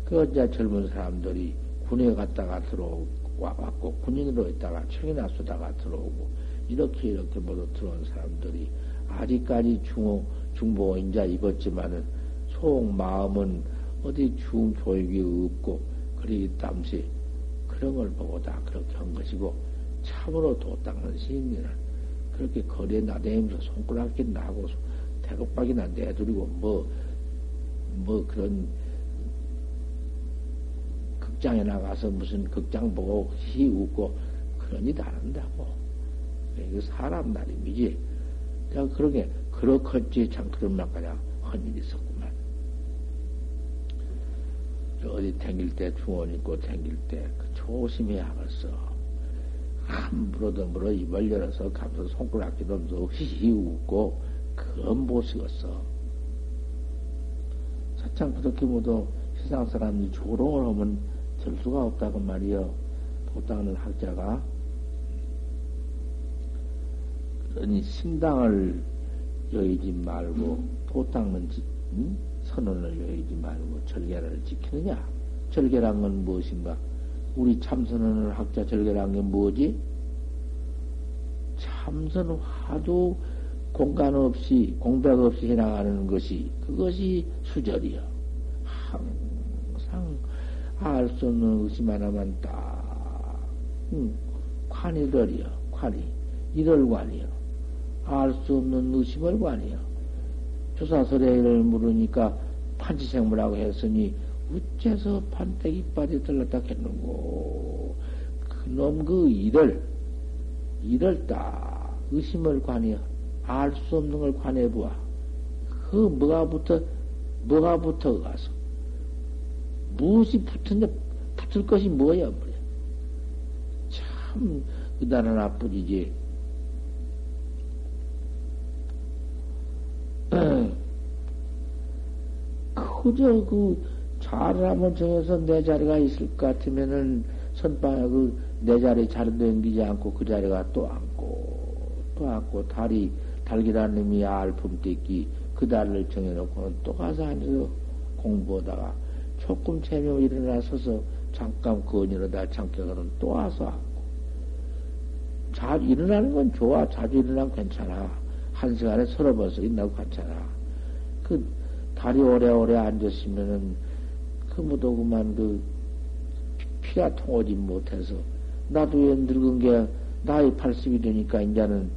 그 이제 젊은 사람들이 군에 갔다가 들어와갖고 군인으로 있다가 청이나 쏘다가 들어오고 이렇게 이렇게 모두 들어온 사람들이 아직까지 중호 중보 인자 입었지만은 속 마음은 어디 중 교육이 없고 그러기 땀시 그런 걸 보고 다 그렇게 한 것이고 참으로 도 닦는 시인이는 그렇게 거리에 나대면서 손가락이 나고 대국박이나 내두리고 뭐, 뭐 그런 극장에 나가서 무슨 극장 보고 히 웃고 그러니 다른다고. 이거 사람 나름이지. 내가 그러게, 그렇겠지. 참 그런 말까지 한 일이 있었구만. 어디 댕길 때 중원 있고 댕길 때 그 조심해야겠어. 함부로도 물어 입을 열어서 감서 손가락 기도면서 히히 웃고 그건 못쓰었어 차창 그렇게 모두 세상 사람이 조롱을 하면 될 수가 없다고 말이여. 도닦는 학자가 그러니 신당을 여의지 말고 도닦는 응? 선언을 여의지 말고 절개를 지키느냐? 절개란 건 무엇인가? 우리 참선하는 학자 절개란 게 뭐지? 참선 화두 공간 없이, 공백 없이 해나가는 것이, 그것이 수절이요. 항상 알 수 없는 의심 하나만 딱, 응, 관이들이요. 관이. 이럴관이요. 알 수 없는 의심을 관이요. 조사설의를 물으니까 판치생물하고 했으니, 어째서 판때기 빠져 들렀다 했는고. 그놈 그 일을, 일을 딱 의심을 관해, 알 수 없는 걸 관해 보아. 그 뭐가 붙어, 뭐가 붙어 가서. 무엇이 붙은데, 붙을 것이 뭐야, 뭐야. 참, 그다나 나쁘지지. 그저 그, 자를 한번 정해서 내 자리가 있을 것 같으면은 선방에 그내 자리 잘 넘기지 않고 그 자리가 또 앉고 또 앉고 달이 달기란 놈이 알품 떼기 그 달을 정해놓고는 또 가서 앉아서 공부하다가 조금 재명 일어나 서서 잠깐 건이러다 잠깐은 또 와서 앉고. 자 일어나는 건 좋아. 자주 일어나면 괜찮아. 한 시간에 서너 번씩 일어나고 괜찮아. 그 달이 오래오래 앉았으면은 그무도 그만 그 피가 통하지 못해서. 나도 왜 늙은 게 나이 80이 되니까 이제는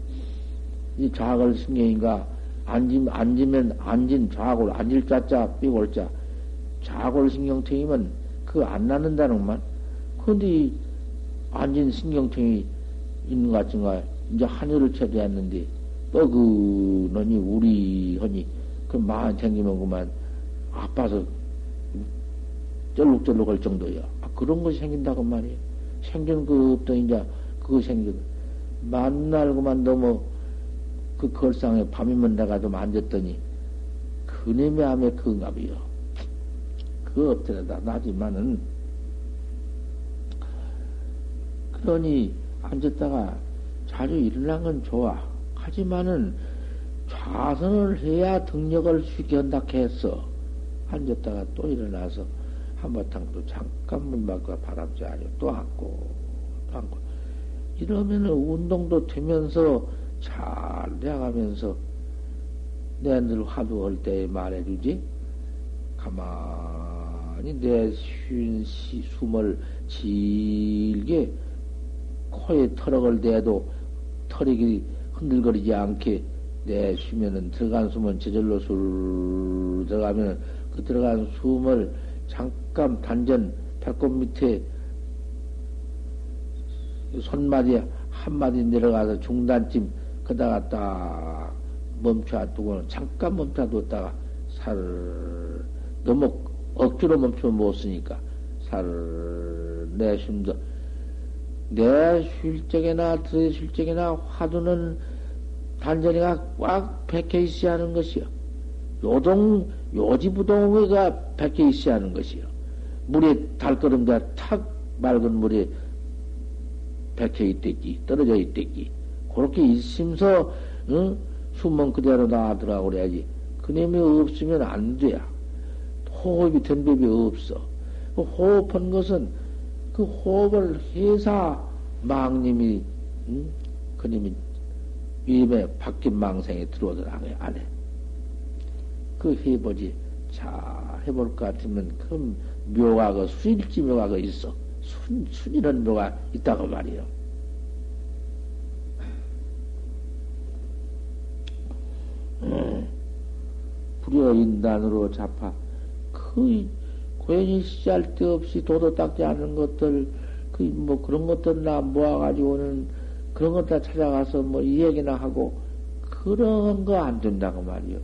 이 좌글 승경인가? 앉으면 앉으면 앉은 좌골 앉을 자자 삐골 자. 좌골 신경통이면 그 안 낫는다는 말. 그런데 앉은 신경통이 있는 것 같은가? 이제 하늘을 쳐도했는데 뻐그너니 우리 허니 그 마음 생기면 그만 아파서 쩔룩쩔룩 할 정도야. 아, 그런 것이 생긴다고 말이야. 생긴 그 없던 이제 그거 생겨. 만날고만 너무 그 걸상에 밤이면 내가 좀 앉았더니 그님의 암에 그응갑이요. 그 엎드려다 나지만은 그러니 앉았다가 자주 일어난 건 좋아. 하지만은 좌선을 해야 등력을 쉬게 한다 했어. 앉았다가 또 일어나서 한바탕 또 잠깐 문 밖과 바람쥐 아니고 또 앉고 또 앉고 이러면은 운동도 되면서 잘 돼가면서 내 늘 화두할 때 말해주지 가만히 내 쉰 숨을 질게 코에 털럭을 대도 털이 흔들거리지 않게 내 쉬면은 들어간 숨은 저절로 술 들어가면 그 들어간 숨을 잠깐 단전 배꼽 밑에 손마디 한마디 내려가서 중단쯤 그다가 딱 멈춰두고는 잠깐 멈춰뒀다가 살을 너무 억지로 멈추면 못 쓰니까 살을 내쉬면서 내쉴 적이나 들쉴 적이나 화두는 단전이가 꽉 박혀 있어야 하는 것이요. 요동, 요지부동의가 박혀 있어야 하는 것이요. 물에 달걸음자 탁 맑은 물에 박혀 있댔기, 떨어져 있댔기. 그렇게 있으면서, 응? 숨은 그대로 나더라고 그래야지. 그놈이 없으면 안 돼야. 호흡이 된 법이 없어. 그 호흡한 것은 그 호흡을 해사 망님이, 응? 그님이 위임에 바뀐 망생에 들어오더라, 안 해. 그 해보지. 자, 해볼 것 같으면 그 묘가, 그 수일지 묘가 그 있어. 순, 순이런 묘가 있다고 말이요. 음, 불여인단으로 잡아. 그, 고연히 시할 데 없이 도도 닦지 않은 것들, 그, 뭐 그런 것들 나 모아가지고는 그런 것 다 찾아가서 뭐 이 얘기나 하고, 그런 거 안 된다고 말이요.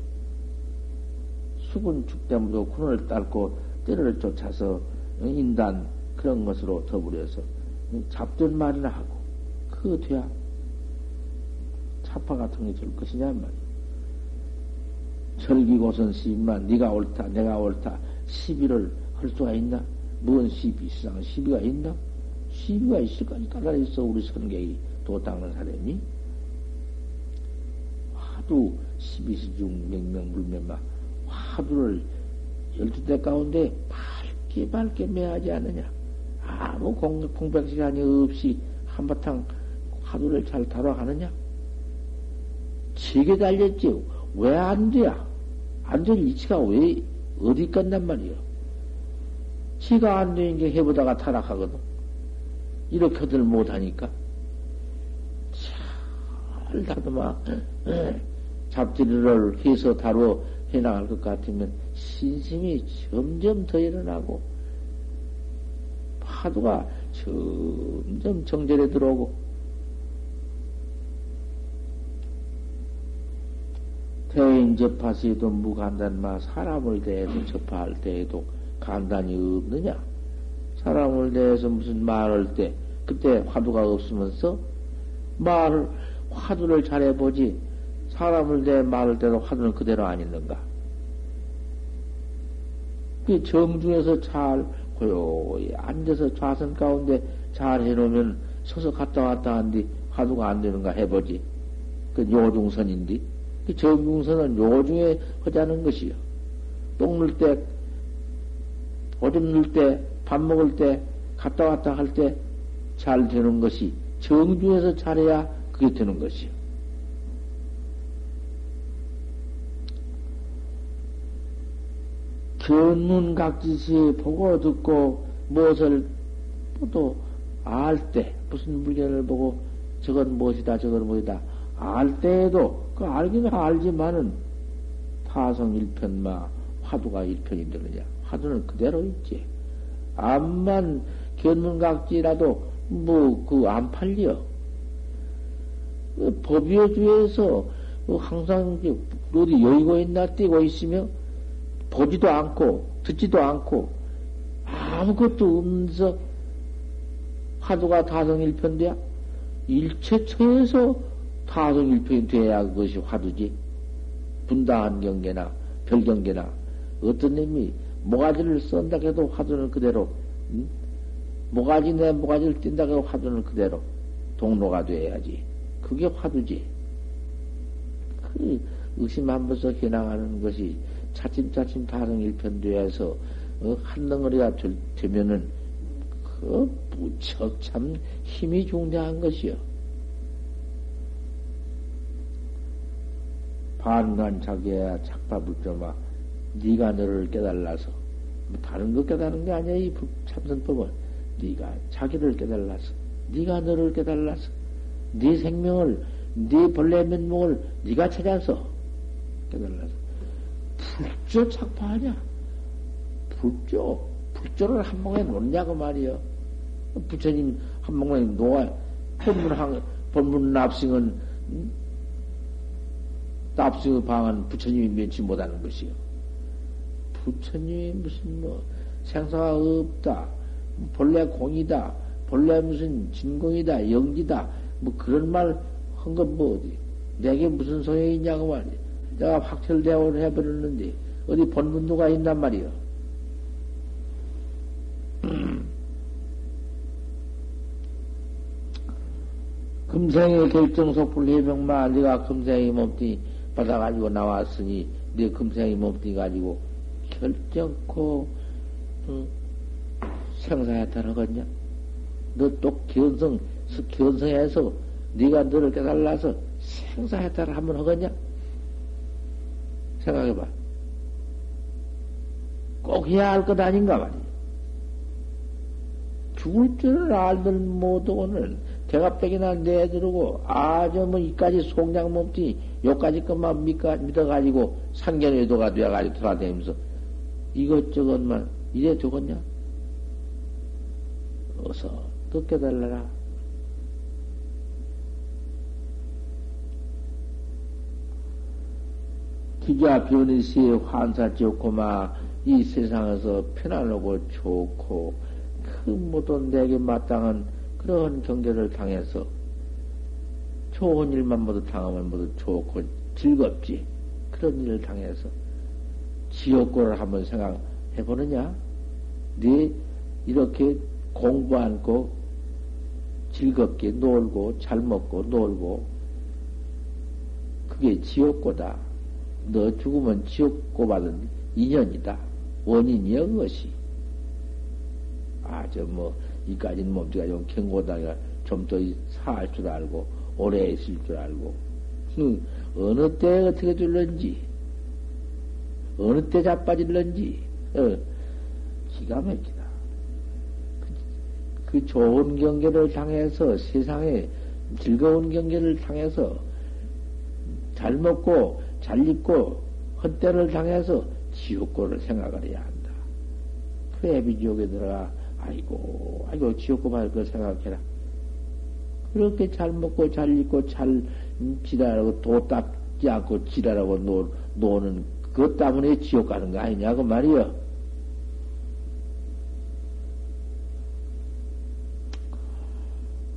수군 축대무도 군을 딸고 때를 쫓아서 인단 그런 것으로 더불어서 잡된 말이나 하고 그거 돼야 차파 같은 게줄 것이냐 말이야. 절기고선 시비만 네가 옳다 내가 옳다 시비를 할 수가 있나? 뭔 시비 세상 시비가 있나? 시비가 있을 거니까 나 있어 우리 선객이 도 닦는 사람이 하도 시비시중 명명불명마 화두를 열두 대 가운데 밝게 밝게 매하지 않느냐. 아무 공, 공백 시간이 없이 한바탕 화두를 잘 다뤄가느냐. 지게 달렸지. 왜안 돼야? 안 될 이치가 왜, 어디 끝난 말이요? 지가 안 되는 게 해보다가 타락하거든. 이렇게들 못하니까. 잘 다듬어. 잡지를 해서 다루어 해나갈 것 같으면 신심이 점점 더 일어나고 파도가 점점 정절에 들어오고 대인 접하시도 무간단마 사람을 대해서 접할 때에도 간단이 없느냐? 사람을 대해서 무슨 말할 때 그때 화두가 없으면서 말을 화두를 잘해보지 사람을 대 말할 때도 화두는 그대로 안 있는가? 그 정중에서 잘 고요히 앉아서 좌선 가운데 잘 해놓으면 서서 갔다 왔다 한뒤 화두가 안 되는가 해보지. 그 요중선인데. 그 정중선은 요중에 하자는 것이요. 똥 넣을 때, 오줌 넣을 때, 밥 먹을 때, 갔다 왔다 할 때 잘 되는 것이 정중에서 잘해야 그게 되는 것이요. 견문 각지시 보고 듣고 무엇을 또 알 때, 무슨 물건을 보고 저건 무엇이다, 저건 무엇이다, 알 때에도 그 알기는 알지만은 타성 일편마 화두가 일편이 되느냐. 화두는 그대로 있지. 암만 견문각지라도 뭐 그 안 팔려. 그 법위의 주에서 그 항상 어디 여의고 있나 뛰고 있으며 보지도 않고 듣지도 않고 아무것도 없는서 화두가 다성일편돼야 일체처에서 다성일편이 돼야 그것이 화두지. 분다한 경계나 별경계나 어떤 놈이 모가지를 썬다 해도 화두는 그대로 응? 모가지 내 모가지를 띈다 해도 화두는 그대로 동로가 돼야지. 그게 화두지. 그 의심 한 번씩 해나가는 것이 차츰차츰 다성일편돼서 어, 한 덩어리가 되 면은 그 무척 참 힘이 중대한 것이요. 반간 자기야 착파불점아 네가 너를 깨달라서 뭐 다른 거 깨달은 게 아니야 이 참선법은 네가 자기를 깨달라서 네가 너를 깨달라서 네 생명을 네 본래 면목을 네가 찾아서 깨달라서 불조 착파하냐 불조 불조를 한 방에 놓냐고 말이여. 부처님 한 방에 놓아 본문 한 본문 납승은 납승의 방은 부처님이 면치 못하는 것이요. 부처님이 무슨 뭐 생사가 없다, 본래 공이다, 본래 무슨 진공이다, 영지다, 뭐 그런 말 한 건 뭐 어디? 내게 무슨 소용이 있냐고 말이야. 내가 확철대오를 해버렸는데 어디 본문도가 있단 말이요. 금생의 결정속불 해명마 네가 금생의 몸띠 받아가지고 나왔으니 네 금생의 몸띠 가지고 결정코 어, 생사해탈 하겠냐? 너 또 견성 견성해서 네가 너를 깨달아서 생사해탈 한번 하겠냐? 생각해봐. 꼭 해야 할 것 아닌가 말이야. 죽을 줄을 알던 못하고는 대가백이나 내두르고 아주 뭐 이까지 속량 몸띠 요까지 것만 믿어가지고 상견외도가 되어가지고 돌아다니면서 이것저것만 이래 되겠냐? 어서 또 깨달라라. 기자 변의 시에 환사 좋고마 이 세상에서 편안하고 좋고 그 모든 내게 마땅한 그런 경계를 당해서 좋은 일만 모두 당하면 모두 좋고 즐겁지. 그런 일을 당해서 지옥고를 한번 생각해 보느냐? 네 이렇게 공부 않고 즐겁게 놀고 잘 먹고 놀고 그게 지옥고다. 너 죽으면 지옥 고 받은 인연이다. 원인이여 그것이. 아 저 뭐 이까지는 몸뚱이가 좀 경고다가 좀더살줄 알고 오래 있을 줄 알고 그 어느 때 어떻게 줄는지 어느 때 자빠질는지 어, 기가 막히다. 그, 그 좋은 경계를 당해서 세상에 즐거운 경계를 당해서 잘 먹고 잘 입고 헛때를 당해서 지옥고를 생각을 해야 한다. 그 애비 지옥에 들어가 아이고, 아이고, 지옥고 말걸 생각해라. 그렇게 잘 먹고 잘 입고 잘 지랄하고 도 닦지 않고 지랄하고 노, 노는 그것 때문에 지옥 가는 거 아니냐고 말이여.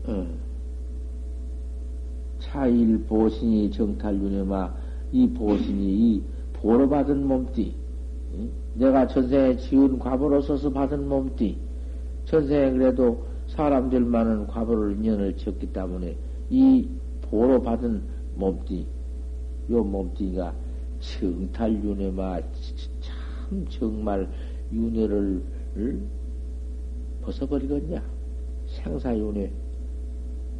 어. 차일 보신이 정탈윤회마 이 보신이 이 보러 받은 몸띠. 내가 전생에 지은 과보로 서서 받은 몸띠. 전생에 그래도 사람들만은 과보를 인연을 지었기 때문에 이 보로 받은 몸띠, 요 몸띠가 정탈윤회마 참 정말 윤회를 벗어버리겠냐? 생사윤회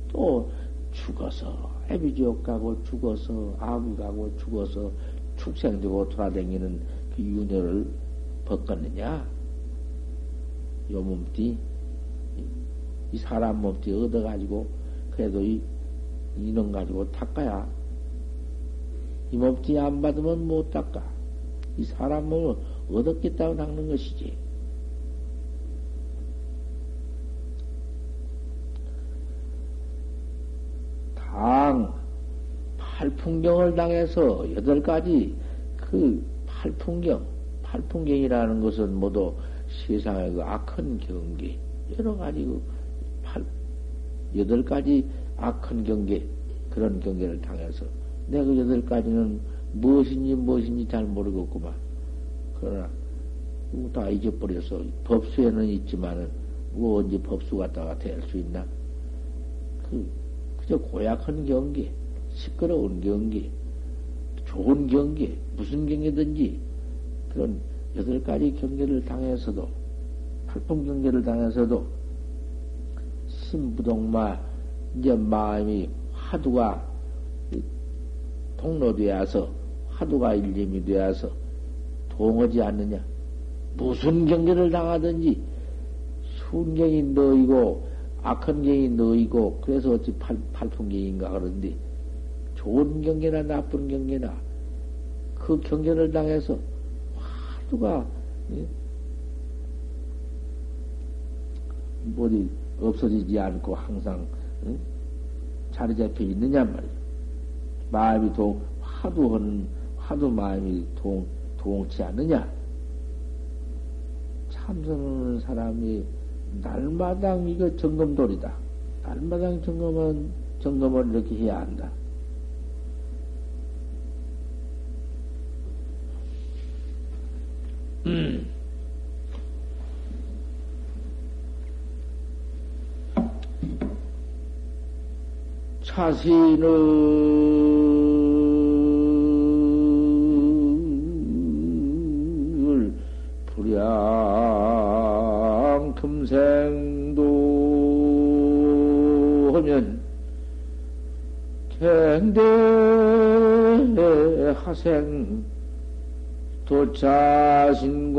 또 죽어서 애비지옥 가고 죽어서 아무 가고 죽어서 축생되고 돌아다니는 그 윤회를 벗겠느냐? 요 몸띠, 이 사람 몸띠 얻어가지고, 그래도 이, 이놈 가지고 닦아야. 이 몸띠 안 받으면 못 닦아. 이 사람 몸을 얻었겠다고 닦는 것이지. 당, 팔풍경을 당해서 여덟 가지 그 팔풍경, 팔풍경이라는 것은 모두 세상의 그 악한 경계, 여러 가지 그 팔, 여덟 가지 악한 경계, 그런 경계를 당해서 내가 그 여덟 가지는 무엇인지 무엇인지 잘 모르겠구만. 그러나 다 잊어버려서 법수에는 있지만은 뭐 언제 법수 갖다가 될 수 있나? 그 그저 고약한 경계, 시끄러운 경계, 좋은 경계, 무슨 경계든지 그런 여덟 가지 경계를 당해서도 팔풍 경계를 당해서도 신부동마 이제 마음이 화두가 통로되어서 화두가 일림이 되어서 동하지 않느냐? 무슨 경계를 당하든지 순경이 너이고 악한 경이 너이고 그래서 어찌 팔, 팔풍경인가 그런데 좋은 경계나 나쁜 경계나 그 경계를 당해서 화두가 예? 뭐지 없어지지 않고 항상 예? 자리 잡혀 있느냐 말이야. 마음이 동 화두하는 화두 마음이 동 동치 않느냐. 참선하는 사람이 날마당 이거 점검돌이다. 날마당 점검은 점검을 이렇게 해야 한다. 음. 자신을 불양 금생도 하면 갱대 하생 도차신곤나